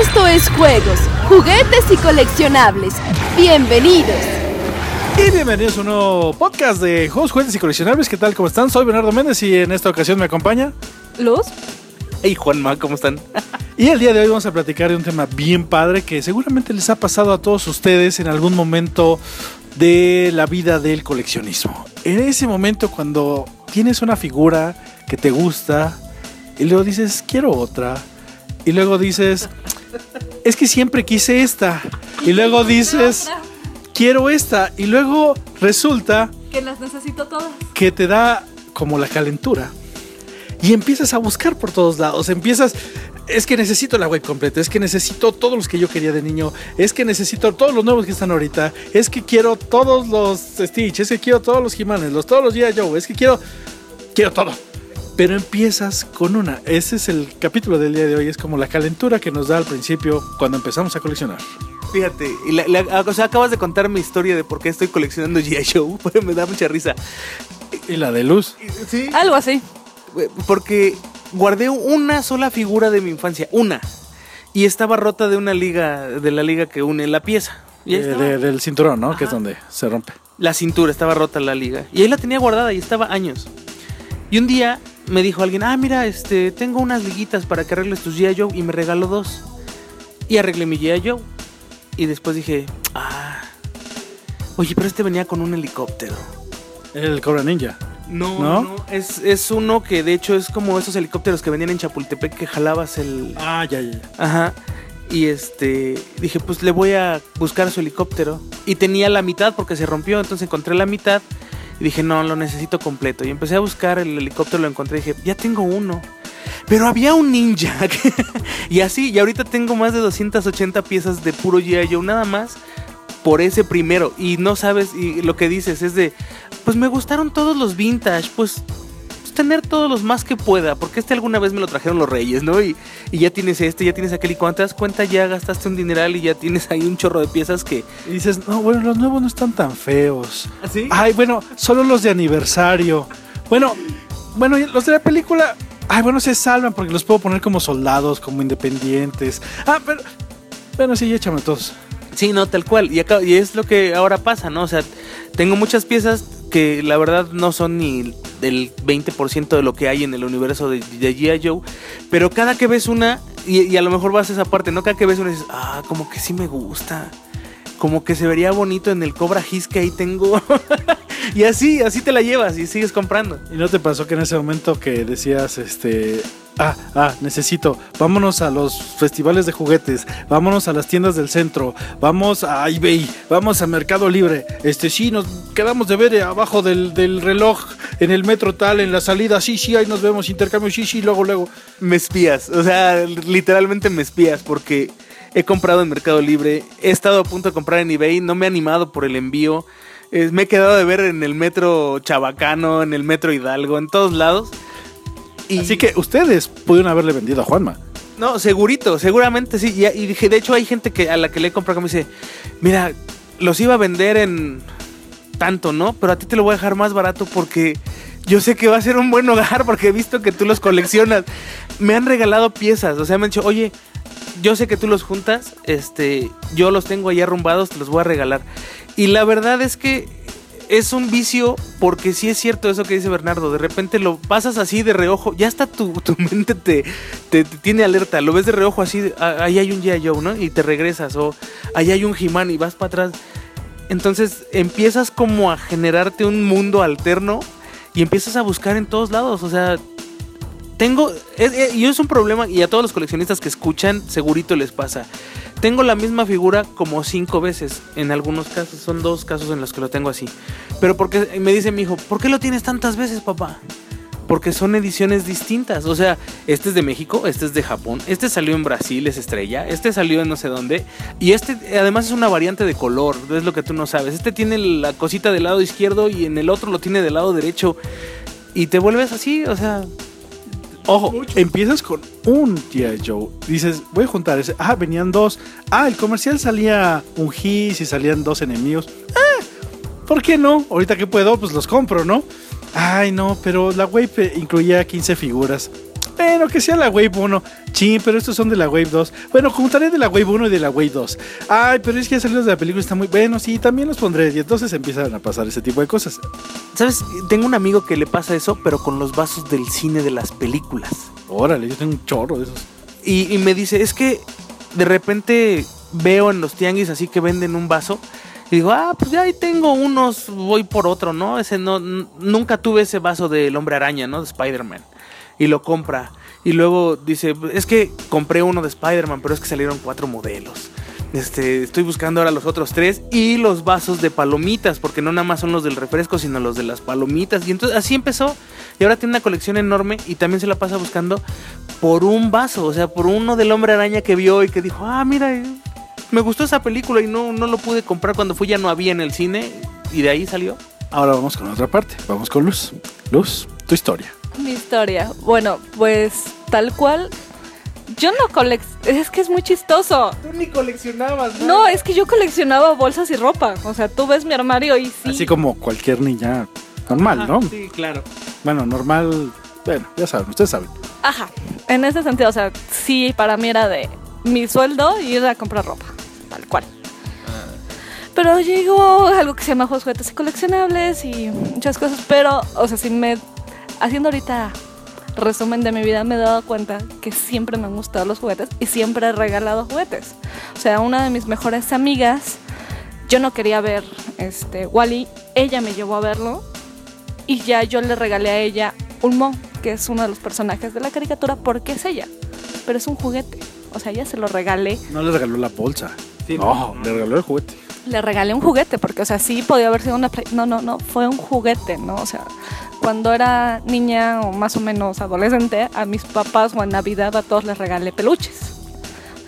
Esto es juegos, juguetes y coleccionables. Bienvenidos. Y bienvenidos a un nuevo podcast de juegos, juguetes y coleccionables. ¿Qué tal? ¿Cómo están? Soy Bernardo Méndez y en esta ocasión me acompaña. ¿Luz? Hey Juanma, ¿cómo están? Y el día de hoy vamos a platicar de un tema bien padre que seguramente les ha pasado a todos ustedes en algún momento de la vida del coleccionismo. En ese momento cuando tienes una figura que te gusta y luego dices, quiero otra. Y luego dices, es que siempre quise esta. Y luego dices, quiero esta. Y luego resulta Que las necesito todas. que te da como la calentura. Y empiezas a buscar por todos lados. Empiezas. Es que necesito la web completa. Es que necesito todos los que yo quería de niño. Es que necesito todos los nuevos que están ahorita. Es que quiero todos los Stitch. Es que quiero todos los Jimanes. Los, todos los G.I. Joe. Es que quiero. Quiero todo. Pero empiezas con una. Ese es el capítulo del día de hoy. Es como la calentura que nos da al principio cuando empezamos a coleccionar. Fíjate, y la- la- o sea, acabas de contar mi historia de por qué estoy coleccionando G.I. Joe, me da mucha risa. Y la de luz. Sí, Algo así. porque guardé una sola figura de mi infancia, una. Y estaba rota de una liga, de la liga que une la pieza. Y eh, de- del cinturón, ¿no? Que es Ajá. donde se rompe. La cintura, estaba rota la liga. Y ahí la tenía guardada y estaba años. Y un día me dijo alguien, ah, mira, este, tengo unas liguitas para que arregles tus G.I. Joe y me regaló dos. Y arreglé mi G.I. Joe. Y después dije, ah, oye, pero este venía con un helicóptero. El Cobra Ninja. No, ¿No? no, es, es uno que de hecho es como esos helicópteros que venían en Chapultepec que jalabas el... Ah, ya, ya. Ajá. Y este, dije, pues le voy a buscar su helicóptero. Y tenía la mitad porque se rompió, entonces encontré la mitad. Dije, no, lo necesito completo. Y empecé a buscar el helicóptero, lo encontré. Y dije, ya tengo uno. Pero había un ninja. y así, y ahorita tengo más de 280 piezas de puro G.I. Joe, nada más por ese primero. Y no sabes, y lo que dices es de, pues me gustaron todos los vintage, pues, tener todos los más que pueda, porque este alguna vez me lo trajeron los reyes, ¿no? Y, y ya tienes este, ya tienes aquel, y cuando te das cuenta ya gastaste un dineral y ya tienes ahí un chorro de piezas que... Y dices, no, bueno, los nuevos no están tan feos. ¿Así? Ay, bueno, solo los de aniversario. Bueno, bueno, los de la película, ay, bueno, se salvan porque los puedo poner como soldados, como independientes. Ah, pero, bueno, sí, échame todos. Sí, no, tal cual. Y, acá- y es lo que ahora pasa, ¿no? O sea, tengo muchas piezas que la verdad no son ni del 20% de lo que hay en el universo de, de G.I. Joe. Pero cada que ves una, y, y a lo mejor vas a esa parte, ¿no? Cada que ves una dices, ah, como que sí me gusta. Como que se vería bonito en el Cobra His que ahí tengo. y así, así te la llevas y sigues comprando. ¿Y no te pasó que en ese momento que decías, este, ah, ah, necesito, vámonos a los festivales de juguetes, vámonos a las tiendas del centro, vamos a eBay, vamos a Mercado Libre, este, sí, nos quedamos de ver abajo del, del reloj en el metro tal, en la salida, sí, sí, ahí nos vemos, intercambio, sí, sí, luego, luego. me espías. O sea, literalmente me espías porque he comprado en Mercado Libre, he estado a punto de comprar en eBay, no me he animado por el envío. eh, me he quedado de ver en el metro Chabacano, en el metro Hidalgo, en todos lados. Y, Así que ustedes pudieron haberle vendido a Juanma. No, segurito, seguramente sí. Y, y dije, de hecho hay gente que a la que le he comprado que me dice, mira, los iba a vender en tanto, ¿no? Pero a ti te lo voy a dejar más barato porque yo sé que va a ser un buen hogar porque he visto que tú los coleccionas. Me han regalado piezas, o sea, me han dicho, oye, yo sé que tú los juntas, este, yo los tengo ahí arrumbados, te los voy a regalar. Y la verdad es que es un vicio porque sí es cierto eso que dice Bernardo, de repente lo pasas así de reojo, ya hasta tu, tu mente te, te- te tiene alerta, lo ves de reojo así, "Ah, ahí hay un G.I. Joe, ¿no? Y te regresas, o ahí hay un He-Man y vas para atrás. Entonces empiezas como a generarte un mundo alterno y empiezas a buscar en todos lados, o sea, tengo, es, y es un problema, y a todos los coleccionistas que escuchan, segurito les pasa. Tengo la misma figura como cinco veces, en algunos casos, son dos casos en los que lo tengo así. Pero porque me dice mi hijo, ¿por qué lo tienes tantas veces, papá? Porque son ediciones distintas. O sea, este es de México, este es de Japón, este salió en Brasil, es estrella, este salió en no sé dónde. Y este además es una variante de color, es lo que tú no sabes. Este tiene la cosita del lado izquierdo y en el otro lo tiene del lado derecho. Y te vuelves así, o sea, Ojo, empiezas con un G.I. Joe. Dices, voy a juntar ese. Ah, venían dos. Ah, el comercial salía un His y salían dos enemigos. Ah, ¿por qué no? Ahorita que puedo, pues los compro, ¿no? Ay, no, pero la Wave incluía 15 figuras. Bueno, que sea la Wave 1. Sí, pero estos son de la Wave 2. Bueno, juntaré de la Wave 1 y de la Wave 2. Ay, pero es que ya salió de la película, está muy bueno. Sí, también los pondré. Y entonces empiezan a pasar ese tipo de cosas. ¿Sabes? Tengo un amigo que le pasa eso, pero con los vasos del cine de las películas. Órale, yo tengo un chorro de esos. Y, y me dice, es que de repente veo en los tianguis así que venden un vaso. Y digo, ah, pues ya ahí tengo unos, voy por otro, ¿no? Ese no, nunca tuve ese vaso del hombre araña, ¿no? De Spider-Man. Y lo compra. Y luego dice, es que compré uno de Spider-Man, pero es que salieron cuatro modelos. Este, estoy buscando ahora los otros tres y los vasos de palomitas, porque no nada más son los del refresco, sino los de las palomitas. Y entonces así empezó. Y ahora tiene una colección enorme y también se la pasa buscando por un vaso, o sea, por uno del hombre araña que vio y que dijo, ah, mira, eh, me gustó esa película y no, no lo pude comprar cuando fui, ya no había en el cine y de ahí salió. Ahora vamos con otra parte. Vamos con Luz. Luz, tu historia. Mi historia. Bueno, pues tal cual. Yo no coleccionaba. Es que es muy chistoso. Tú ni coleccionabas, No, es que yo coleccionaba bolsas y ropa. O sea, tú ves mi armario y sí. Así como cualquier niña normal, ¿no? Sí, claro. Bueno, normal. Bueno, ya saben, ustedes saben. Ajá. En ese sentido, o sea, sí, para mí era de mi sueldo ir a comprar ropa. Tal cual. Pero llegó algo que se llama juguetes y coleccionables y muchas cosas. Pero, o sea, si me. Haciendo ahorita resumen de mi vida, me he dado cuenta que siempre me han gustado los juguetes y siempre he regalado juguetes. O sea, una de mis mejores amigas, yo no quería ver este Wally, ella me llevó a verlo y ya yo le regalé a ella un Mo, que es uno de los personajes de la caricatura, porque es ella. Pero es un juguete. O sea, ella se lo regalé. No le regaló la bolsa. Sí, no, no. le regaló el juguete. Le regalé un juguete, porque, o sea, sí podía haber sido una play. No, no, no, fue un juguete, ¿no? O sea, cuando era niña o más o menos adolescente, a mis papás o en Navidad a todos les regalé peluches.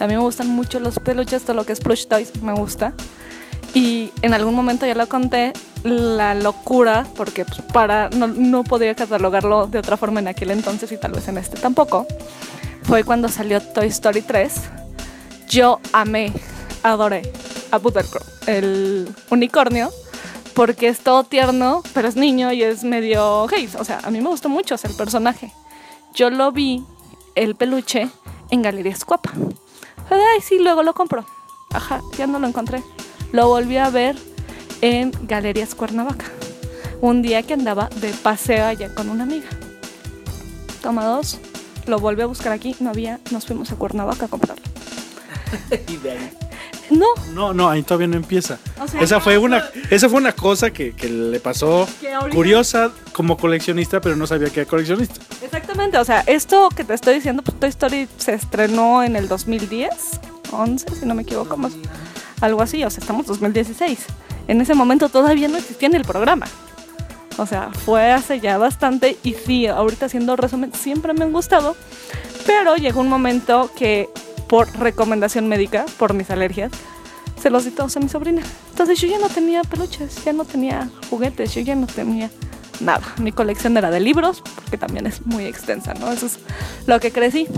A mí me gustan mucho los peluches, todo lo que es plush toys me gusta. Y en algún momento ya lo conté, la locura, porque pues, para no, no podría catalogarlo de otra forma en aquel entonces y tal vez en este tampoco, fue cuando salió Toy Story 3. Yo amé, adoré a Buttercrow, el unicornio, porque es todo tierno, pero es niño y es medio gay. O sea, a mí me gustó mucho ese personaje. Yo lo vi, el peluche, en Galerías Cuapa. Fue de, Ay, sí, luego lo compro. Ajá, ya no lo encontré. Lo volví a ver en Galerías Cuernavaca. Un día que andaba de paseo allá con una amiga. Toma dos. Lo volví a buscar aquí, no había, nos fuimos a Cuernavaca a comprarlo. No, No, no, ahí todavía no empieza. O sea, esa, fue una, esa fue una cosa que, que le pasó curiosa como coleccionista, pero no sabía que era coleccionista. Exactamente, o sea, esto que te estoy diciendo, pues Toy Story se estrenó en el 2010, 11, si no me equivoco, más, algo así, o sea, estamos 2016. En ese momento todavía no existía en el programa. O sea, fue hace ya bastante y sí, ahorita haciendo resumen, siempre me han gustado, pero llegó un momento que por recomendación médica, por mis alergias, se los di todos a mi sobrina. Entonces yo ya no tenía peluches, ya no tenía juguetes, yo ya no tenía nada. Mi colección era de libros, porque también es muy extensa, ¿no? Eso es lo que crecí.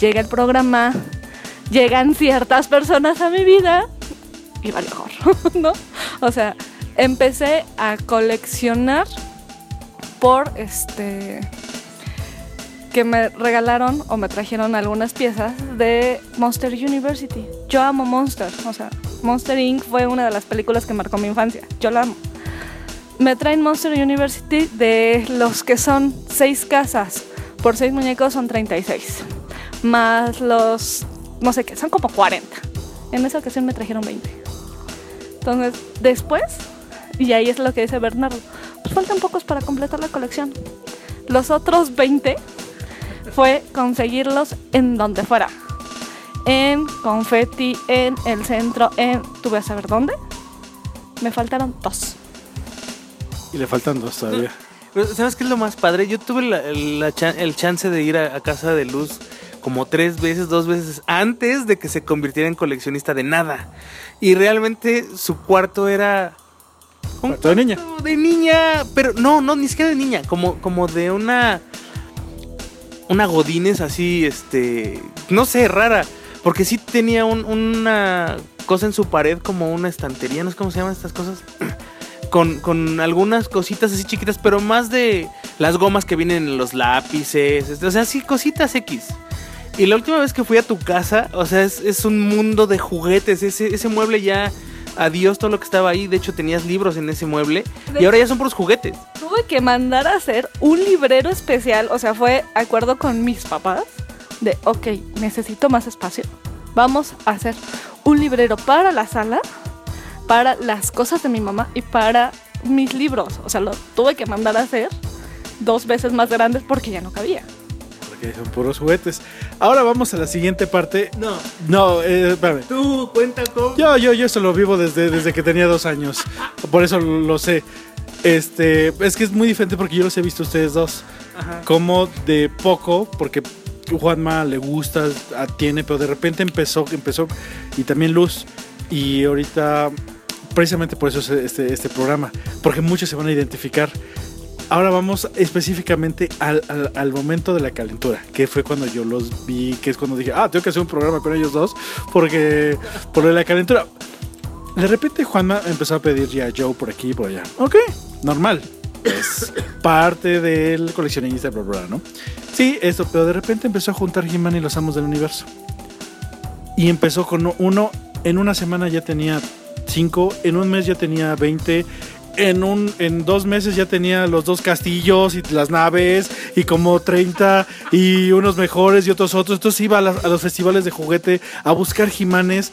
Llega el programa, llegan ciertas personas a mi vida y vale mejor, ¿no? O sea, empecé a coleccionar por este que me regalaron o me trajeron algunas piezas de Monster University. Yo amo Monster, o sea, Monster Inc. fue una de las películas que marcó mi infancia. Yo la amo. Me traen Monster University de los que son seis casas. Por seis muñecos son 36. Más los, no sé qué, son como 40. En esa ocasión me trajeron 20. Entonces, después, y ahí es lo que dice Bernardo, pues faltan pocos para completar la colección. Los otros 20 fue conseguirlos en donde fuera. En Confetti, en el centro, en... ¿Tú vas a saber dónde? Me faltaron dos. Y le faltan dos todavía. Pero, ¿Sabes qué es lo más padre? Yo tuve la- el chance de ir a, a casa de Luz como tres veces, dos veces antes de que se convirtiera en coleccionista de nada. Y realmente su cuarto era un Cuarto de niña. cuarto de niña, pero no, no, ni siquiera de niña, como, como de una una godines así, este, no sé, rara, porque sí tenía un- una cosa en su pared como una estantería, no sé cómo se llaman estas cosas, con, con algunas cositas así chiquitas, pero más de las gomas que vienen en los lápices, este, o sea, sí, cositas X. Y la última vez que fui a tu casa, o sea, es, es un mundo de juguetes, ese, ese mueble ya... Adiós todo lo que estaba ahí. De hecho, tenías libros en ese mueble. De Y ahora ya son puros juguetes. Tuve que mandar a hacer un librero especial, o sea, fue acuerdo con mis papás de, ok, necesito más espacio. Vamos a hacer un librero para la sala, para las cosas de mi mamá y para mis libros. O sea, lo tuve que mandar a hacer dos veces más grandes porque ya no cabía. Porque son puros juguetes. Ahora vamos a la siguiente parte. No, No, eh, espérame. tú cuenta con... Yo, yo, yo eso lo vivo desde, desde que tenía dos años. Por eso lo sé. Este, es que es muy diferente porque yo los he visto a ustedes dos. Ajá. Como de poco, porque Juanma le gusta, a- tiene, pero de repente empezó, empezó, y también Luz. Y ahorita, precisamente por eso es este, este programa, porque muchos se van a identificar. Ahora vamos específicamente al, al- al momento de la calentura, que fue cuando yo los vi, que es cuando dije, ah, tengo que hacer un programa con ellos dos, porque por la calentura. De repente Juanma empezó a pedir ya Joe por aquí y por allá. Ok, normal. Es parte del coleccionista, bla, bla, ¿no? Sí, eso, pero de repente empezó a juntar He-Man y los amos del universo. Y empezó con uno, en una semana ya tenía cinco, en un mes ya tenía 20, en, un, en dos meses ya tenía los dos castillos y las naves y como 30 y unos mejores y otros otros. Entonces iba a, los festivales de juguete a buscar Jimanes.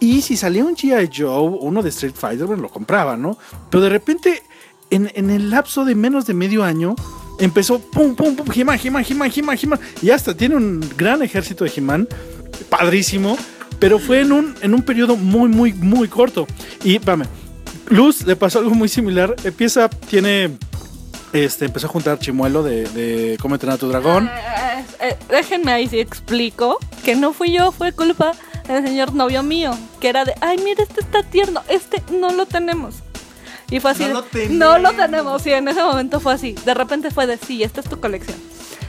Y si salía un G.I. Joe, uno de Street Fighter, bueno, lo compraba, ¿no? Pero de repente, en, en el lapso de menos de medio año, empezó pum, pum, pum, He-Man, He-Man, He-Man. Y hasta tiene un gran ejército de He-Man, padrísimo, pero fue en un, en un periodo muy, muy, muy corto. Y, vame, Luz le pasó algo muy similar. Empieza, tiene, este, empezó a juntar chimuelo de, de Cómo entrenar a tu dragón. Eh, eh, déjenme ahí si explico que no fui yo, fue culpa del señor novio mío, que era de, ay, mira, este está tierno, este no lo tenemos. Y fue así, No lo tenemos. no lo tenemos, y en ese momento fue así, de repente fue de, sí, esta es tu colección.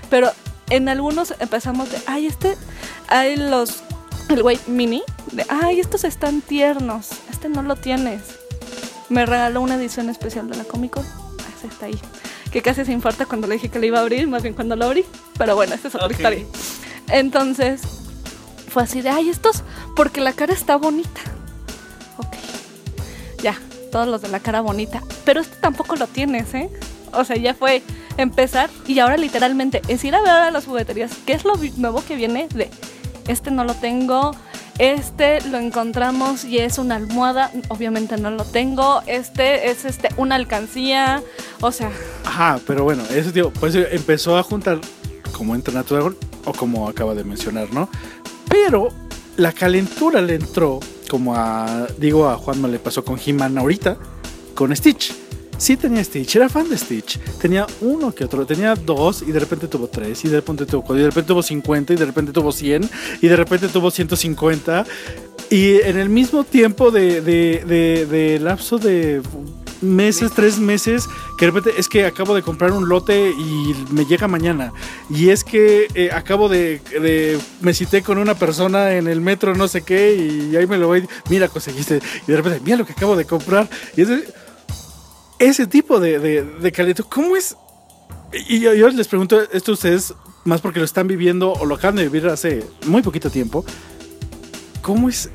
Pero en algunos empezamos de, ay, este, hay los, el güey mini, de, ay, estos están tiernos, este no lo tienes. Me regaló una edición especial de la Comic Con, Ah, ese está ahí. Que casi se infarta cuando le dije que le iba a abrir, más bien cuando lo abrí. Pero bueno, esta es otra Ok. historia. Entonces, fue así de, ay, estos, porque la cara está bonita. Ok. Ya, todos los de la cara bonita. Pero este tampoco lo tienes, ¿eh? O sea, ya fue empezar y ahora literalmente es ir a ver a las jugueterías qué es lo nuevo que viene de, este no lo tengo, este lo encontramos y es una almohada, obviamente no lo tengo, este es este una alcancía, o sea, Ajá, pero bueno, eso tío, pues empezó a juntar como entra dragón o como acaba de mencionar, ¿no? Pero la calentura le entró, como a, digo, a Juanma le pasó con He-Man ahorita, con Stitch. Sí tenía Stitch, era fan de Stitch. Tenía uno que otro, tenía dos y de repente tuvo tres y de repente tuvo cuatro y de repente tuvo 50 y de repente tuvo 100 y de repente tuvo 150. Y en el mismo tiempo de, de, de- de lapso de meses, tres meses, que de repente es que acabo de comprar un lote y me llega mañana. Y es que eh, acabo de, de- me cité con una persona en el metro, no sé qué, y ahí me lo voy, mira, conseguiste. Y de repente, mira lo que acabo de comprar. Y es ese tipo de, de, de ¿cómo es? Y yo, les pregunto esto a ustedes, más porque lo están viviendo o lo acaban de vivir hace muy poquito tiempo. ¿Cómo es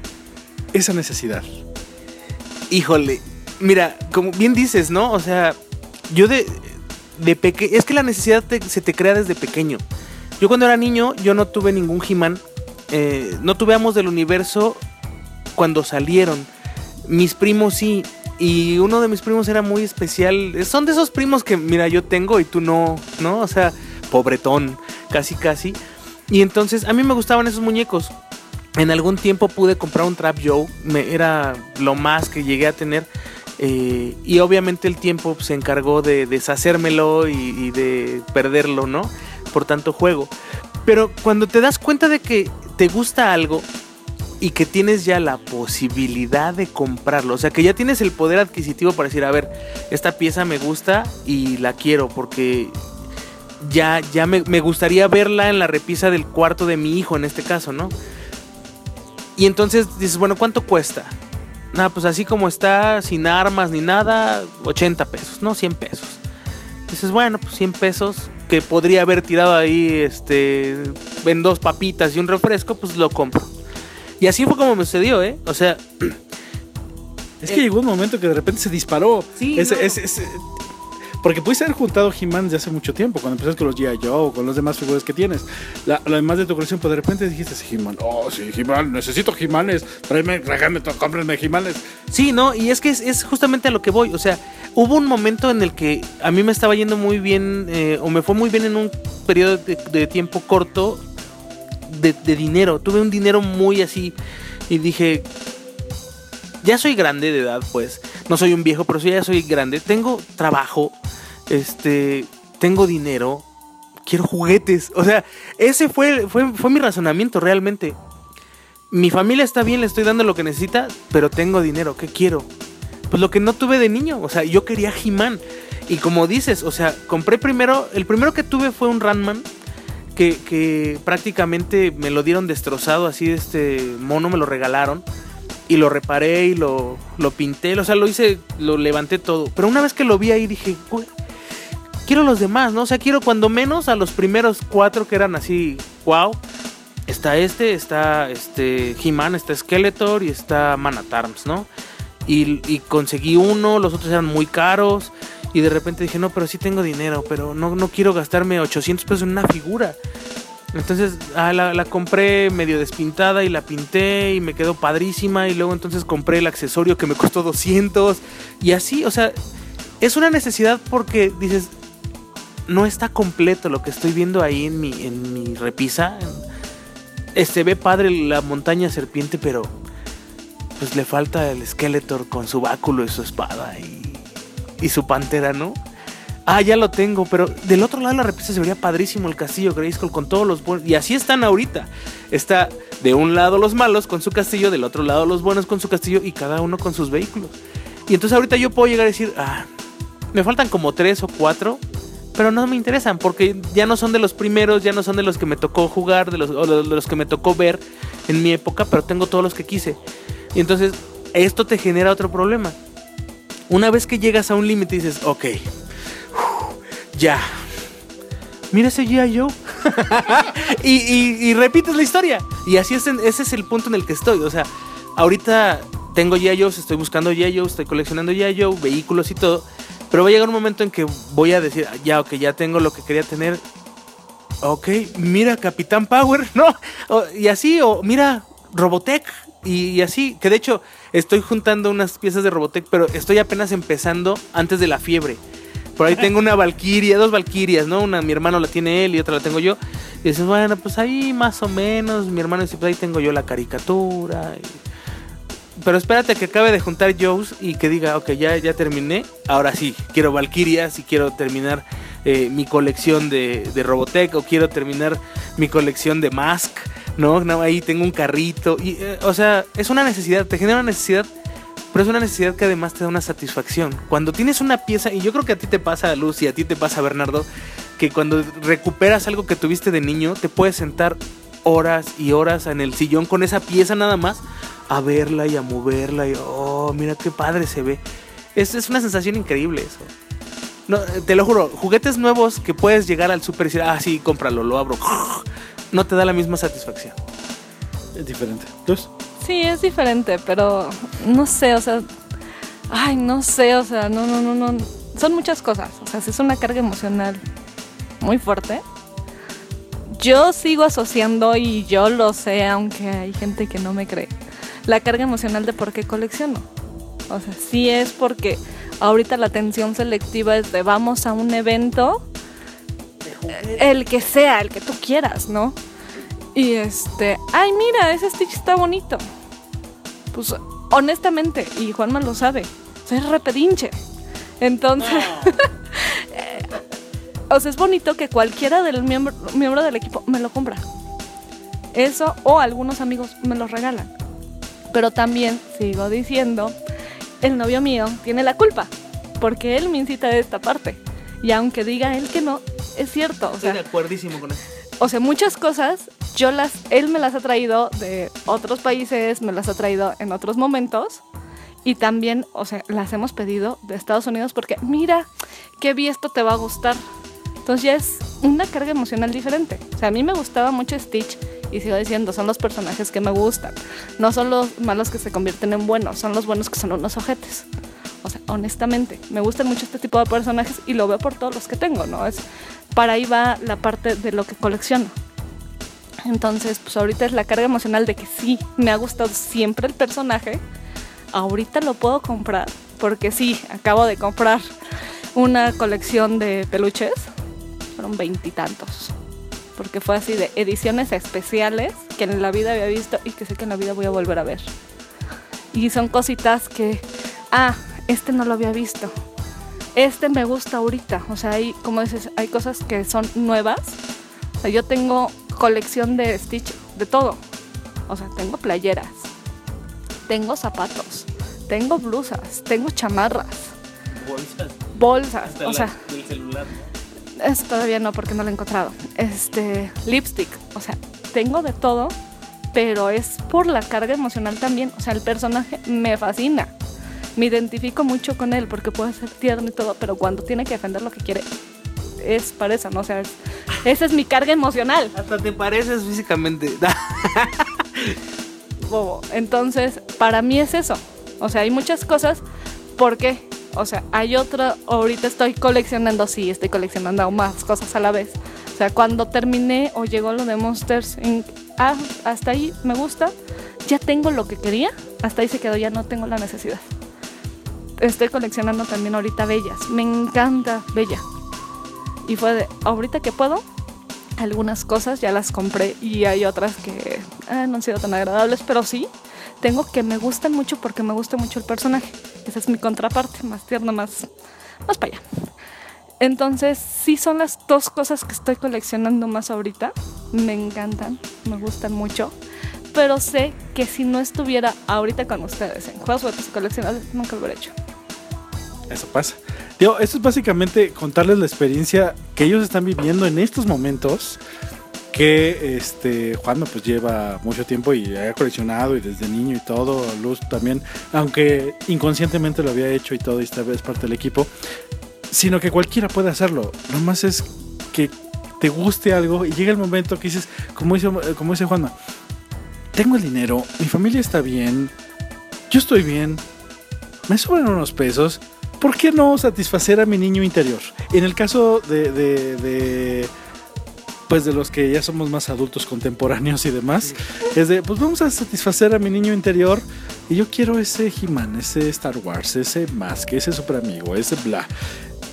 esa necesidad? Híjole, mira, como bien dices, ¿no? O sea, yo de, de pequeño, es que la necesidad se te crea desde pequeño. Yo cuando era niño, yo no tuve ningún He-Man, eh, no tuve del Universo cuando salieron. Mis primos sí, y uno de mis primos era muy especial. Son de esos primos que, mira, yo tengo y tú no, ¿no? O sea, pobretón, casi, casi. Y entonces, a mí me gustaban esos muñecos. En algún tiempo pude comprar un Trap Joe, me, era lo más que llegué a tener. eh, y obviamente el tiempo se encargó de deshacérmelo y, y de perderlo, ¿no? Por tanto juego. Pero cuando te das cuenta de que te gusta algo y que tienes ya la posibilidad de comprarlo, o sea que ya tienes el poder adquisitivo para decir, a ver, esta pieza me gusta y la quiero porque ya, ya me, me gustaría verla en la repisa del cuarto de mi hijo en este caso, ¿no? Y entonces dices, bueno, ¿cuánto cuesta? nada, pues así como está, sin armas ni nada, 80 pesos, no 100 pesos. Dices, bueno, pues 100 pesos que podría haber tirado ahí este en dos papitas y un refresco, pues lo compro. Y así fue como me sucedió, ¿eh? O sea, Es que llegó un momento que de repente se disparó. Sí, Ese- no. ese- ese- porque pudiste haber juntado He-Man desde hace mucho tiempo, cuando empezaste con los G.I. Joe o con las demás figuras que tienes. La, lo demás de tu colección, pero de repente dijiste, He-Man, oh, sí, He-Man, necesito He-Manes, tráeme, tráigame, cómprenme He-Manes. Sí, no, y es que es, es justamente a lo que voy. O sea, hubo un momento en el que a mí me estaba yendo muy bien, eh, o me fue muy bien en un periodo de, de tiempo corto de, dinero. Tuve un dinero muy así y dije, ya soy grande de edad, pues. No soy un viejo, pero sí ya soy grande. Tengo trabajo, este, tengo dinero, quiero juguetes. O sea, ese fue, fue, fue mi razonamiento realmente. Mi familia está bien, le estoy dando lo que necesita, pero tengo dinero, ¿qué quiero? Pues lo que no tuve de niño, o sea, yo quería He-Man. Y como dices, o sea, compré primero, el primero que tuve fue un Ranman, que, prácticamente me lo dieron destrozado, así este mono me lo regalaron. Y lo reparé y lo, lo pinté, o sea, lo hice, lo levanté todo. Pero una vez que lo vi ahí dije, "Güey, quiero los demás, ¿no? O sea, quiero cuando menos a los primeros cuatro que eran así, wow. Está este, está este He-Man, está Skeletor y está Man at Arms, ¿no? Y, y conseguí uno, los otros eran muy caros. Y de repente dije, no, pero sí tengo dinero, pero no, no quiero gastarme 800 pesos en una figura. Entonces ah, la, la compré medio despintada y la pinté y me quedó padrísima. Y luego entonces compré el accesorio que me costó 200. Y así, o sea, es una necesidad porque dices, no está completo lo que estoy viendo ahí en mi, en mi repisa. Este ve padre la montaña serpiente, pero pues le falta el Skeletor con su báculo y su espada y, y su pantera, ¿no? Ah, ya lo tengo, pero del otro lado de la repisa se vería padrísimo el castillo Grayskull con todos los buenos. Y así están ahorita. Está de un lado los malos con su castillo, del otro lado los buenos con su castillo y cada uno con sus vehículos. Y entonces ahorita yo puedo llegar a decir, ah, me faltan como tres o cuatro, pero no me interesan porque ya no son de los primeros, ya no son de los que me tocó jugar, de los, de los que me tocó ver en mi época, pero tengo todos los que quise. Y entonces esto te genera otro problema. Una vez que llegas a un límite dices, ok, ya. Mira ese G.I. Joe. y, repites la historia. Y así es, ese es el punto en el que estoy. O sea, ahorita tengo G.I. Joes, estoy buscando G.I. Joe, estoy coleccionando G.I. Joe, vehículos y todo. Pero va a llegar un momento en que voy a decir, ya, ok, ya tengo lo que quería tener. Ok, mira Capitán Power, ¿no? Y así, o mira Robotech. Y, así, que de hecho estoy juntando unas piezas de Robotech, pero estoy apenas empezando antes de la fiebre. Por ahí tengo una Valkyria, dos Valkyrias, ¿no? Una mi hermano la tiene él y otra la tengo yo. Y dices, bueno, pues ahí más o menos. Mi hermano dice, pues ahí tengo yo la caricatura. Pero espérate que acabe de juntar Joes y que diga, ok, ya, ya terminé. Ahora sí, quiero Valkyrias y quiero terminar eh, mi colección de, de Robotech o quiero terminar mi colección de Mask, ¿no? No, ahí tengo un carrito. Y, eh, o sea, es una necesidad, te genera una necesidad, pero es una necesidad que además te da una satisfacción. Cuando tienes una pieza, y yo creo que a ti te pasa, Luz, y a ti te pasa, Bernardo, que cuando recuperas algo que tuviste de niño, te puedes sentar horas y horas en el sillón con esa pieza nada más a verla y a moverla y oh, mira qué padre se ve. Es, es una sensación increíble eso. No, eh, te lo juro, juguetes nuevos que puedes llegar al super y decir, ah, sí, cómpralo, lo abro. No te da la misma satisfacción. Es diferente. Entonces, Sí, es diferente, pero no sé, o sea, ay, no sé, o sea, no, no, no, no, son muchas cosas, o sea, sí es una carga emocional muy fuerte. Yo sigo asociando y yo lo sé, aunque hay gente que no me cree, la carga emocional de por qué colecciono. O sea, sí es porque ahorita la atención selectiva es de vamos a un evento, el que sea, el que tú quieras, ¿no? Y este, ay, mira, ese Stitch está bonito. Pues honestamente, y Juanma lo sabe, soy repedinche. Entonces, eh, o sea, es bonito que cualquiera del miembro, miembro del equipo me lo compra. Eso o algunos amigos me lo regalan. Pero también sigo diciendo, el novio mío tiene la culpa, porque él me incita a esta parte. Y aunque diga él que no, es cierto. O Estoy sea, de acuerdísimo con eso. o sea, muchas cosas, yo las, él me las ha traído de otros países, me las ha traído en otros momentos. Y también, o sea, las hemos pedido de Estados Unidos porque, mira, qué vi esto te va a gustar. Entonces ya es una carga emocional diferente. O sea, a mí me gustaba mucho Stitch y sigo diciendo, son los personajes que me gustan. No son los malos que se convierten en buenos, son los buenos que son unos ojetes. O sea, honestamente, me gustan mucho este tipo de personajes y lo veo por todos los que tengo, ¿no? Es, para ahí va la parte de lo que colecciono. Entonces, pues ahorita es la carga emocional de que sí, me ha gustado siempre el personaje. Ahorita lo puedo comprar, porque sí, acabo de comprar una colección de peluches. Fueron veintitantos. Porque fue así de ediciones especiales que en la vida había visto y que sé que en la vida voy a volver a ver. Y son cositas que, ah, este no lo había visto. Este me gusta ahorita. O sea, hay, como dices, hay cosas que son nuevas. O sea, yo tengo colección de Stitch, de todo. O sea, tengo playeras, tengo zapatos, tengo blusas, tengo chamarras, Bolsas. bolsas. Hasta o sea, la- del celular. es todavía no porque no lo he encontrado. Este, lipstick, o sea, tengo de todo, pero es por la carga emocional también. O sea, el personaje me fascina. Me identifico mucho con él porque puede ser tierno y todo, pero cuando tiene que defender lo que quiere, es para eso, ¿no? O sea, es- esa es mi carga emocional. Hasta te pareces físicamente. bobo. Entonces, para mí es eso. O sea, hay muchas cosas. ¿Por qué? O sea, hay otra. Ahorita estoy coleccionando, sí, estoy coleccionando aún más cosas a la vez. O sea, cuando terminé o llegó lo de Monsters Inc., ah, hasta ahí me gusta. Ya tengo lo que quería. Hasta ahí se quedó, ya no tengo la necesidad. Estoy coleccionando también ahorita Bellas. Me encanta Bella. Y fue de, ahorita que puedo, algunas cosas ya las compré y hay otras que ah, no han sido tan agradables, pero sí, tengo que me gustan mucho porque me gusta mucho el personaje. Esa es mi contraparte, más tierna, más, más para allá. Entonces, sí son las dos cosas que estoy coleccionando más ahorita. Me encantan, me gustan mucho. Pero sé que si no estuviera ahorita con ustedes en Juegos Juguetes y Coleccionables, nunca lo hubiera hecho. Eso pasa. Digo, esto es básicamente contarles la experiencia que ellos están viviendo en estos momentos. Que este Juan pues lleva mucho tiempo y ha coleccionado y desde niño y todo, Luz también, aunque inconscientemente lo había hecho y todo y esta vez parte del equipo, sino que cualquiera puede hacerlo. Nomás es que te guste algo y llega el momento que dices, como dice, como dice Juanma, tengo el dinero, mi familia está bien, yo estoy bien, me sobran unos pesos, ¿por qué no satisfacer a mi niño interior? En el caso de, de- de, pues de los que ya somos más adultos contemporáneos y demás, es de, pues vamos a satisfacer a mi niño interior y yo quiero ese He-Man, ese Star Wars, ese Mask, ese Super Amigo, ese bla.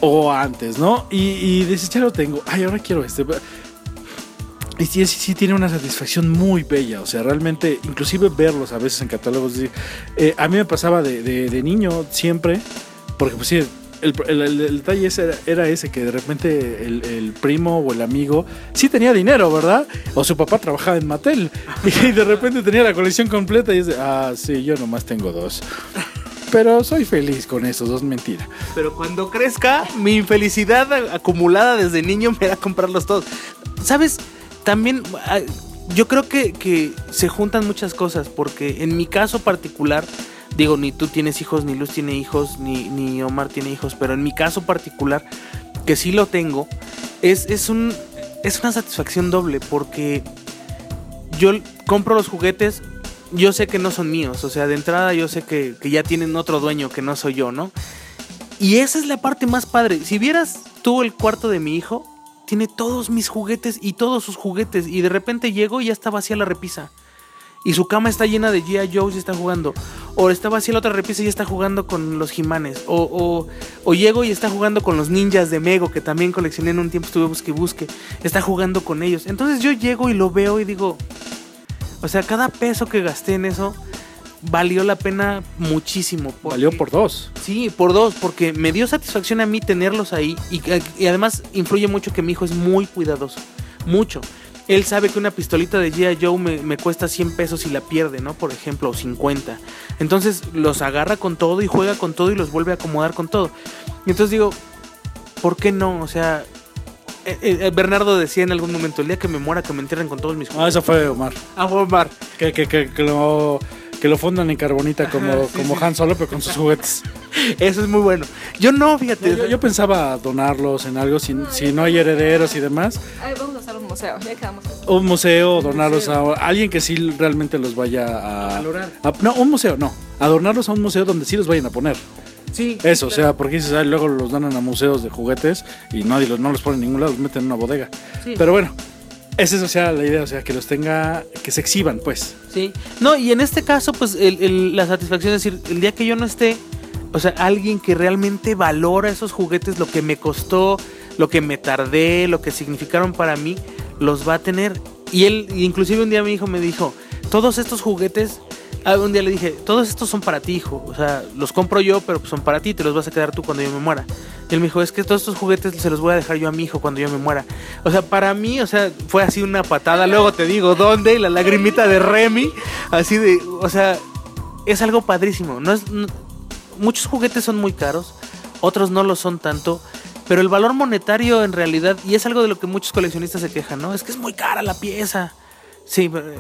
O antes, ¿no? Y, y dices, ya lo tengo, ay, ahora quiero este. Y sí, sí, sí tiene una satisfacción muy bella, o sea, realmente, inclusive verlos a veces en catálogos, eh, a mí me pasaba de, de- de niño siempre, porque pues sí, el, el- el- el detalle ese era, era ese, que de repente el, primo o el amigo sí tenía dinero, ¿verdad? O su papá trabajaba en Mattel y de repente tenía la colección completa y es de, ah, sí, yo nomás tengo dos. Pero soy feliz con esos dos, mentira. Pero cuando crezca, mi felicidad a- acumulada desde niño me hará comprarlos todos. ¿Sabes? También ah, yo creo que, se juntan muchas cosas, porque en mi caso particular, digo, ni tú tienes hijos, ni Luz tiene hijos, ni, ni Omar tiene hijos, pero en mi caso particular, que sí lo tengo, es, es, un, es una satisfacción doble, porque yo compro los juguetes, yo sé que no son míos, o sea, de entrada yo sé que, que ya tienen otro dueño que no soy yo, ¿no? Y esa es la parte más padre. Si vieras tú el cuarto de mi hijo, tiene todos mis juguetes y todos sus juguetes. Y de repente llego y ya está vacía la repisa. Y su cama está llena de G.I. Joe's y está jugando. O está vacía la otra repisa y está jugando con los Jimanes. O, o, o llego y está jugando con los ninjas de Mego, que también coleccioné en un tiempo, estuve busque busque. Está jugando con ellos. Entonces yo llego y lo veo y digo, o sea, cada peso que gasté en eso valió la pena muchísimo. porque- Valió por dos. Sí, por dos, porque me dio satisfacción a mí tenerlos ahí y, y además influye mucho que mi hijo es muy cuidadoso, mucho. Él sabe que una pistolita de G.I. Joe me, me cuesta 100 pesos y la pierde, ¿no? Por ejemplo, o 50. Entonces los agarra con todo y juega con todo y los vuelve a acomodar con todo. Y entonces digo, ¿por qué no? O sea, eh, eh, Bernardo decía en algún momento, el día que me muera, que me entierren con todos mis Ah, juguetes. eso fue Omar. Ah, fue Omar. Que, que, que, que lo, que lo fundan en carbonita como, Ajá, sí, como sí. Han Solo, pero con sus juguetes. Eso es muy bueno. Yo no, fíjate. Yo, yo pensaba donarlos en algo, si, si no hay herederos y demás, Ay, vamos a hacer un museo, ya quedamos. un museo, donarlos a alguien que sí realmente los vaya a... Valorar. a- no, un museo, no. Adornarlos a un museo donde sí los vayan a poner. sí, Eso, o sea, porque dices, "Ay, luego los donan a museos de juguetes y nadie los, no los pone en ningún lado, los meten en una bodega. Sí. Pero bueno, esa es o sea, la idea, o sea, que los tenga, que se exhiban, pues. Sí. No, y en este caso, pues el- la satisfacción es decir, el día que yo no esté, o sea, alguien que realmente valora esos juguetes, lo que me costó, lo que me tardé, lo que significaron para mí, los va a tener. Y él, inclusive un día mi hijo me dijo, todos estos juguetes, un día le dije, todos estos son para ti, hijo. O sea, los compro yo, pero son para ti, te los vas a quedar tú cuando yo me muera. Y él me dijo, es que todos estos juguetes se los voy a dejar yo a mi hijo cuando yo me muera. O sea, para mí, o sea, fue así una patada. Luego te digo, ¿dónde? Y la lagrimita de Remy. Así de, o sea, es algo padrísimo. No es, muchos juguetes son muy caros, otros no lo son tanto. Pero el valor monetario en realidad, y es algo de lo que muchos coleccionistas se quejan, ¿no? Es que es muy cara la pieza. Sí, pero,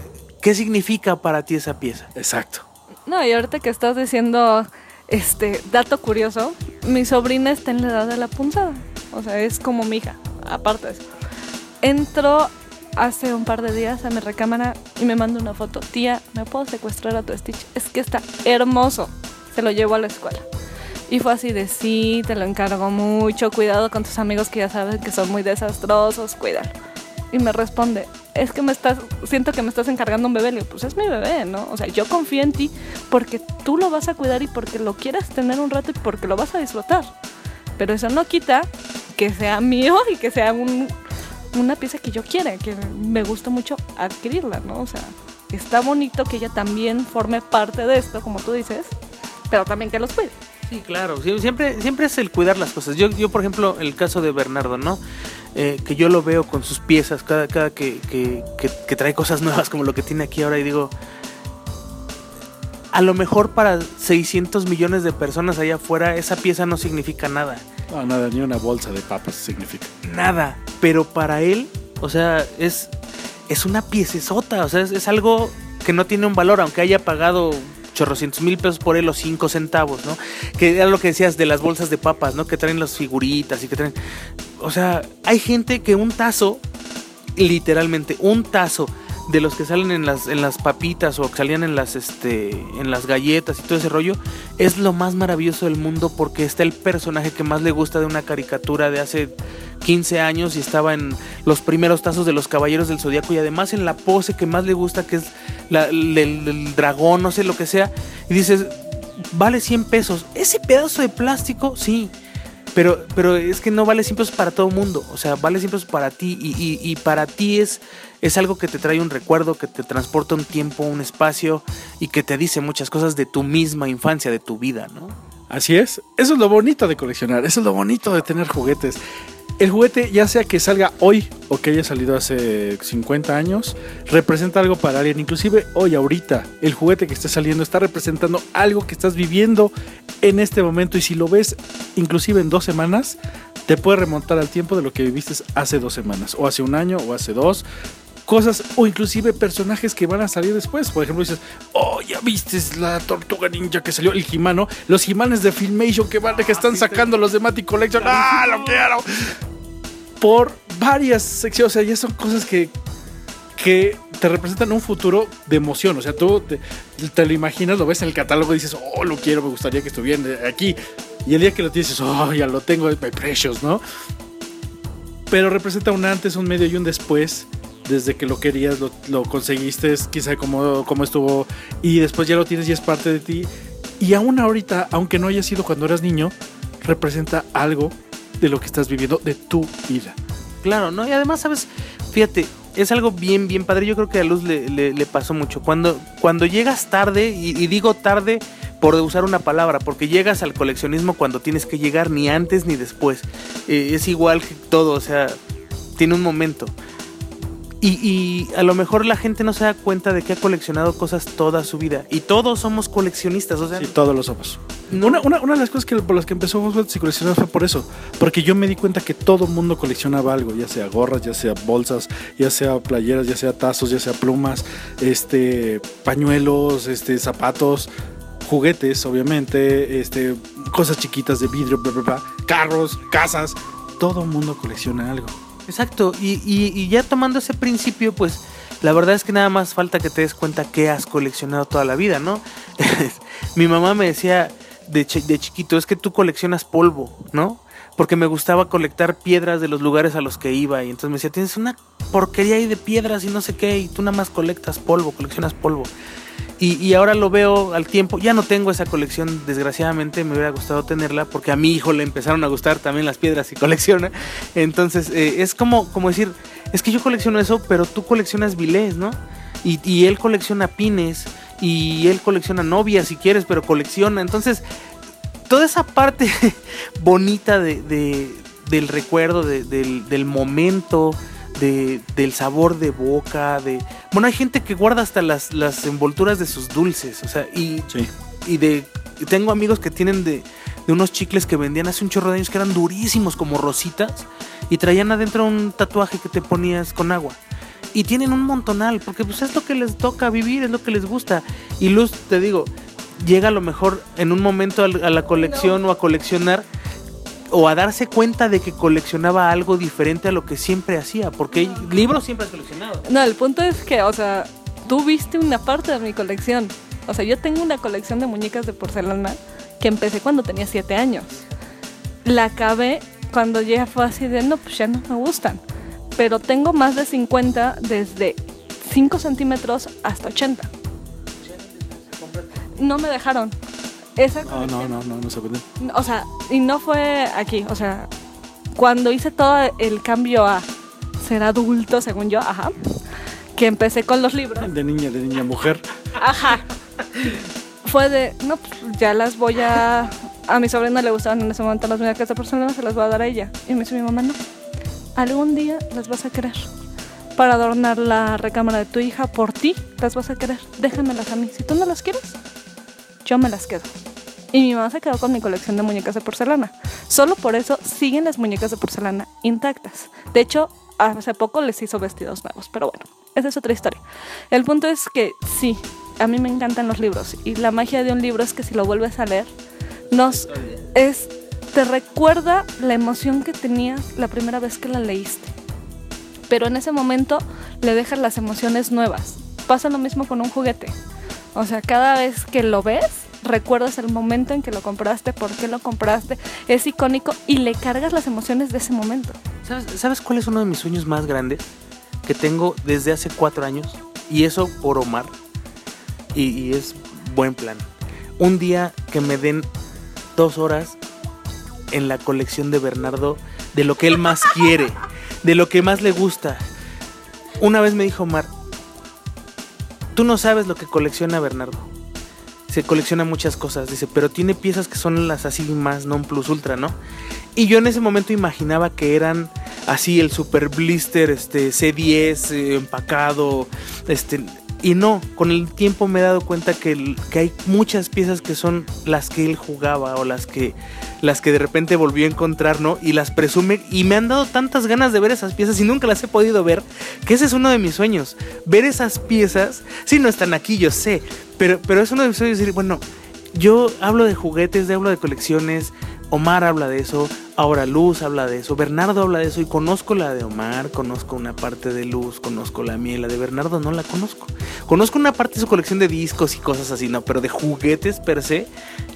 ¿qué significa para ti esa pieza? Exacto. No, y ahorita que estás diciendo, este, dato curioso, mi sobrina está en la edad de la punzada. O sea, es como mi hija, aparte de eso. Entró hace un par de días a mi recámara y me mandó una foto. Tía, ¿me puedo secuestrar a tu Stitch? Es que está hermoso. Se lo llevo a la escuela. Y fue así de sí, te lo encargo mucho, cuidado con tus amigos que ya saben que son muy desastrosos, cuídalo. Y me responde, es que me estás, siento que me estás encargando un bebé. Le digo, pues es mi bebé, ¿no? O sea, yo confío en ti porque tú lo vas a cuidar y porque lo quieres tener un rato y porque lo vas a disfrutar. Pero eso no quita que sea mío y que sea un- una pieza que yo quiera, que me gusta mucho adquirirla, ¿no? O sea, está bonito que ella también forme parte de esto, como tú dices, pero también que los cuide. Sí, claro. Sie- Siempre, siempre es el cuidar las cosas. Yo, yo por ejemplo, el caso de Bernardo, ¿no? Eh, que yo lo veo con sus piezas cada, cada que, que- que- que trae cosas nuevas como lo que tiene aquí ahora y digo, a lo mejor para 600 millones de personas allá afuera esa pieza no significa nada. No, nada, ni una bolsa de papas significa. Nada. Pero para él, o sea, es, es una piecesota. O sea, es, es algo que no tiene un valor, aunque haya pagado chorrocientos mil pesos por él o cinco centavos, ¿no? Que era lo que decías de las bolsas de papas, ¿no? Que traen las figuritas y que traen... O sea, hay gente que un tazo, literalmente, un tazo de los que salen en las, en las papitas o que salían en las, este, en las galletas y todo ese rollo, es lo más maravilloso del mundo porque está el personaje que más le gusta de una caricatura de hace 15 años y estaba en los primeros tazos de los Caballeros del Zodiaco y además en la pose que más le gusta que es la, el, el dragón, no sé lo que sea, y dices, vale 100 pesos. Ese pedazo de plástico, sí. Pero, pero es que no vale 100 pesos para todo el mundo. O sea, vale 100 pesos para ti. Y, y- y para ti es, es algo que te trae un recuerdo, que te transporta un tiempo, un espacio y que te dice muchas cosas de tu misma infancia, de tu vida, ¿no? Así es. Eso es lo bonito de coleccionar. Eso es lo bonito de tener juguetes. El juguete, ya sea que salga hoy o que haya salido hace 50 años, representa algo para alguien. Inclusive hoy, ahorita, el juguete que está saliendo está representando algo que estás viviendo en este momento. Y si lo ves, inclusive en dos semanas, te puede remontar al tiempo de lo que viviste hace dos semanas, o hace un año, o hace dos. Cosas, o inclusive personajes que van a salir después. Por ejemplo, dices, oh, ya viste la tortuga ninja que salió, el Jimano, los Jimanes de Filmation que van, que están sacando los de Matic Collection. ¡Ah, lo quiero! Por varias secciones, o sea, ya son cosas que, que te representan un futuro de emoción. O sea, tú te, te lo imaginas, lo ves en el catálogo y dices, oh, lo quiero, me gustaría que estuviera aquí. Y el día que lo tienes, oh, ya lo tengo, my precious, ¿no? Pero representa un antes, un medio y un después. Desde que lo querías, lo, lo conseguiste, quizá como, como estuvo, y después ya lo tienes y es parte de ti. Y aún ahorita, aunque no haya sido cuando eras niño, representa algo de lo que estás viviendo, de tu vida. Claro, ¿no? Y además, ¿sabes? Fíjate, es algo bien, bien padre. Yo creo que a Luz le, le- pasó mucho. Cuando, cuando llegas tarde, y, y digo tarde por usar una palabra, porque llegas al coleccionismo cuando tienes que llegar, ni antes ni después. Eh, es igual que todo, o sea, tiene un momento. Y, y a lo mejor la gente no se da cuenta de que ha coleccionado cosas toda su vida. Y todos somos coleccionistas, o sea, Sí, todos lo somos. No. Una, una- una de las cosas que, por las que empezó Ghostbusters y coleccionar fue por eso. Porque yo me di cuenta que todo mundo coleccionaba algo, ya sea gorras, ya sea bolsas, ya sea playeras, ya sea tazos, ya sea plumas, este, pañuelos, este, zapatos, juguetes, obviamente, este, cosas chiquitas de vidrio, bla, bla, bla, carros, casas. Todo mundo colecciona algo. Exacto, y, y- y ya tomando ese principio, pues la verdad es que nada más falta que te des cuenta que has coleccionado toda la vida, ¿no? Mi mamá me decía de, de chiquito, es que tú coleccionas polvo, ¿no? Porque me gustaba colectar piedras de los lugares a los que iba, y entonces me decía, tienes una porquería ahí de piedras y no sé qué, y tú nada más colectas polvo, coleccionas polvo. Y, y ahora lo veo al tiempo. Ya no tengo esa colección, desgraciadamente. Me hubiera gustado tenerla porque a mi hijo le empezaron a gustar también las piedras y colecciona. Entonces eh, es como, como decir, es que yo colecciono eso, pero tú coleccionas vilés, ¿no? Y, y él colecciona pines y él colecciona novias si quieres, pero colecciona. Entonces, toda esa parte bonita de, de- del recuerdo, de- del, del momento, de- del sabor de boca, de... Bueno, hay gente que guarda hasta las, las envolturas de sus dulces, o sea, y, Sí. y de... Tengo amigos que tienen de, de unos chicles que vendían hace un chorro de años que eran durísimos como rositas y traían adentro un tatuaje que te ponías con agua. Y tienen un montonal, porque pues es lo que les toca vivir, es lo que les gusta. Y Luz, te digo, llega a lo mejor en un momento a la colección o a coleccionar o a darse cuenta de que coleccionaba algo diferente a lo que siempre hacía, porque libros siempre has coleccionado. No, el punto es que, o sea, tú viste una parte de mi colección. O sea, yo tengo una colección de muñecas de porcelana que empecé cuando tenía 7 años. La acabé cuando ya fue así de, no, pues ya no me gustan. Pero tengo más de 50 desde 5 centímetros hasta 80. No me dejaron. Esa No, no, no, no, no se puede. o sea, y no fue aquí, o sea, cuando hice todo el cambio a ser adulto, según yo, ajá, que empecé con los libros, De niña, de niña, mujer. ajá, fue de, no, pues ya las voy a, a mi sobrina le gustaban en ese momento las muñecas de porcelana, se las voy a dar a ella. Y me dice mi mamá, no, algún día las vas a querer. Para adornar la recámara de tu hija, por ti, las vas a querer. Déjamelas a mí. Si tú no las quieres, yo me las quedo. Y mi mamá se quedó con mi colección de muñecas de porcelana. Solo por eso siguen las muñecas de porcelana intactas. De hecho, hace poco les hizo vestidos nuevos, pero bueno, esa es otra historia. El punto es que sí, a mí me encantan los libros y la magia de un libro es que si lo vuelves a leer, nos es te recuerda la emoción que tenías la primera vez que la leíste. Pero en ese momento le dejas las emociones nuevas. Pasa lo mismo con un juguete. O sea, cada vez que lo ves, recuerdas el momento en que lo compraste, por qué lo compraste, es icónico y le cargas las emociones de ese momento. ¿Sabes, ¿Sabes cuál es uno de mis sueños más grandes? Que tengo desde hace cuatro años. Y eso por Omar. Y, y es buen plan. Un día que me den dos horas en la colección de Bernardo de lo que él más quiere, de lo que más le gusta. Una vez me dijo Omar, tú no sabes lo que colecciona Bernardo. Se colecciona muchas cosas, dice, pero tiene piezas que son las así más non plus ultra, ¿no? Y yo en ese momento imaginaba que eran así el super blister, este C10 eh, empacado, este y no, con el tiempo me he dado cuenta que, que hay muchas piezas que son las que él jugaba o las que las que de repente volvió a encontrar, ¿no? Y las presume y me han dado tantas ganas de ver esas piezas y nunca las he podido ver, que ese es uno de mis sueños, ver esas piezas, sí no están aquí, yo sé, pero pero es uno de mis sueños decir, bueno, yo hablo de juguetes, hablo de colecciones, Omar habla de eso, ahora Luz habla de eso, Bernardo habla de eso y conozco la de Omar, conozco una parte de Luz, conozco la mía y la de Bernardo no la conozco. Conozco una parte de su colección de discos y cosas así, no, pero de juguetes per se,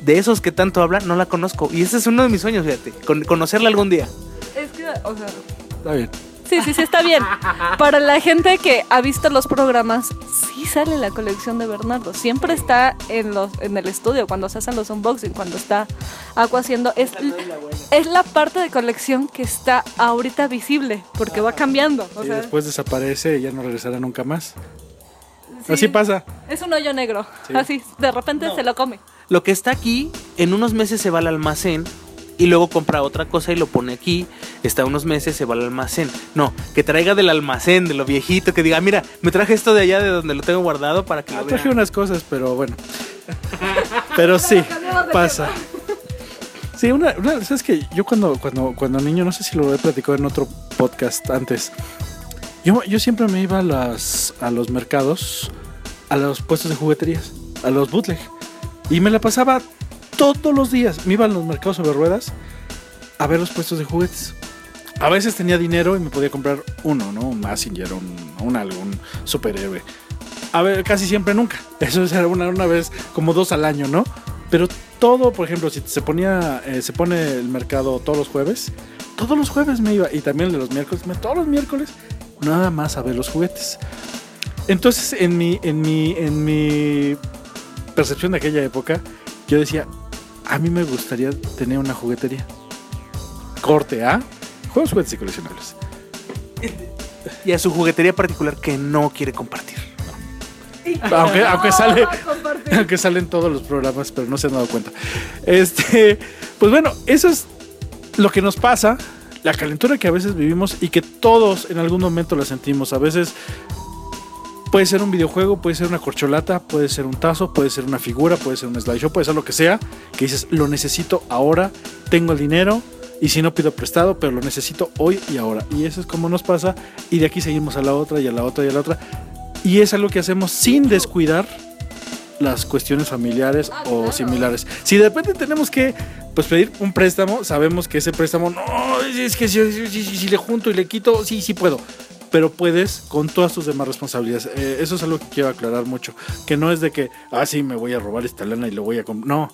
de esos que tanto habla, no la conozco. Y ese es uno de mis sueños, fíjate, con- conocerla algún día. Es que, o sea, Está bien. Sí, sí, sí, está bien. Para la gente que ha visto los programas, sí sale la colección de Bernardo. Siempre está en los en el estudio, cuando se hacen los unboxing, cuando está Aqua haciendo. Es, es la parte de colección que está ahorita visible, porque va cambiando. O y sea, después desaparece y ya no regresará nunca más. sí, Así pasa. Es un hoyo negro. Sí. Así, de repente se lo come. Lo que está aquí, en unos meses se va al almacén y luego compra otra cosa y lo pone aquí, está unos meses, se va al almacén. No, que traiga del almacén, de lo viejito, que diga, mira, me traje esto de allá de donde lo tengo guardado para que Ah, lo traje unas cosas, pero bueno. Pero sí, pasa. Sí, una, una- sabes que yo cuando, cuando, cuando niño, no sé si lo he platicado en otro podcast antes, yo, yo siempre me iba a, las, a los mercados, a los puestos de jugueterías, a los bootleg, y me la pasaba todos los días. Me iba a los mercados sobre ruedas a ver los puestos de juguetes. A veces tenía dinero y me podía comprar uno, ¿no? Un Massinger, un, un superhéroe. A ver, casi siempre nunca. Eso era una, una vez, como dos al año, ¿no? Pero todo, por ejemplo, si se ponía, eh, se pone el mercado todos los jueves, todos los jueves me iba, y también de los miércoles, todos los miércoles, nada más a ver los juguetes. Entonces, en mi, en mi, en mi percepción de aquella época, yo decía, a mí me gustaría tener una juguetería. Corte A, juegos, juguetes y coleccionables. Y a su juguetería particular que no quiere compartir. Aunque, aunque sale, aunque salen todos los programas, pero no se han dado cuenta. Este, pues bueno, eso es lo que nos pasa, la calentura que a veces vivimos y que todos en algún momento la sentimos. A veces puede ser un videojuego, puede ser una corcholata, puede ser un tazo, puede ser una figura, puede ser un slideshow, puede ser lo que sea, que dices, lo necesito ahora, tengo el dinero. Y si no pido prestado, pero lo necesito hoy y ahora. Y eso es como nos pasa. Y de aquí seguimos a la otra y a la otra y a la otra. Y es algo que hacemos sin descuidar las cuestiones familiares o similares. Si de repente tenemos que pues pedir un préstamo, sabemos que ese préstamo no es que si, si- si- si le junto y le quito, sí, sí puedo. Pero puedes con todas tus demás responsabilidades. Eh, eso es algo que quiero aclarar mucho. Que no es de que, ah, sí, me voy a robar esta lana y lo voy a comprar. No.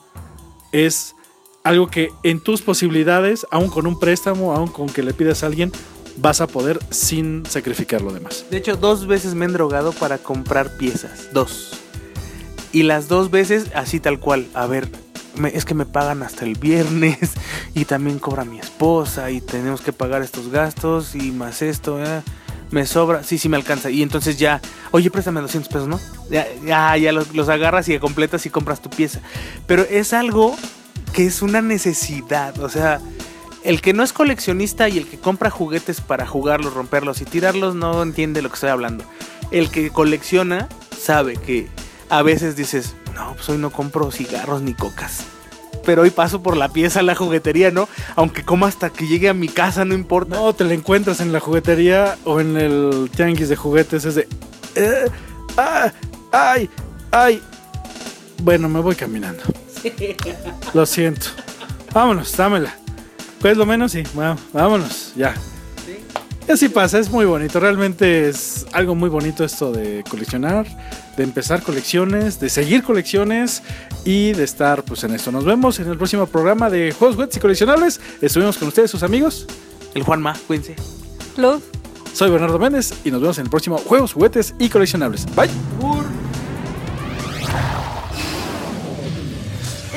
Es algo que en tus posibilidades, aún con un préstamo, aún con que le pidas a alguien, vas a poder sin sacrificar lo demás. De hecho, dos veces me he drogado para comprar piezas. Dos. Y las dos veces así tal cual. A ver, me- es que me pagan hasta el viernes y también cobra mi esposa y tenemos que pagar estos gastos y más esto. eh, Me sobra, sí, sí me alcanza. Y entonces ya, oye, préstame 200 pesos, ¿no? Ya, ya, ya los, los agarras y completas y compras tu pieza. Pero es algo que es una necesidad. O sea, el que no es coleccionista y el que compra juguetes para jugarlos, romperlos y tirarlos no entiende lo que estoy hablando. El que colecciona sabe que a veces dices, no, pues hoy no compro cigarros ni cocas. Pero hoy paso por la pieza a la juguetería, ¿no? Aunque coma hasta que llegue a mi casa, no importa. No, te la encuentras en la juguetería o en el tianguis de juguetes. Es de. eh, ah, ¡Ay! ¡Ay! Bueno, me voy caminando. Lo siento. Vámonos, dámela. Pues lo menos sí. vámonos, ya. Y así pasa, es muy bonito. Realmente es algo muy bonito esto de coleccionar, de empezar colecciones, de seguir colecciones y de estar pues en esto. Nos vemos en el próximo programa de Juegos, Juguetes y Coleccionables. Estuvimos con ustedes, sus amigos. El Juanma, cuídense. Luz. Soy Bernardo Méndez y nos vemos en el próximo Juegos, Juguetes y Coleccionables. Bye.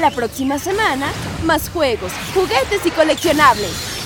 La próxima semana, más juegos, juguetes y coleccionables.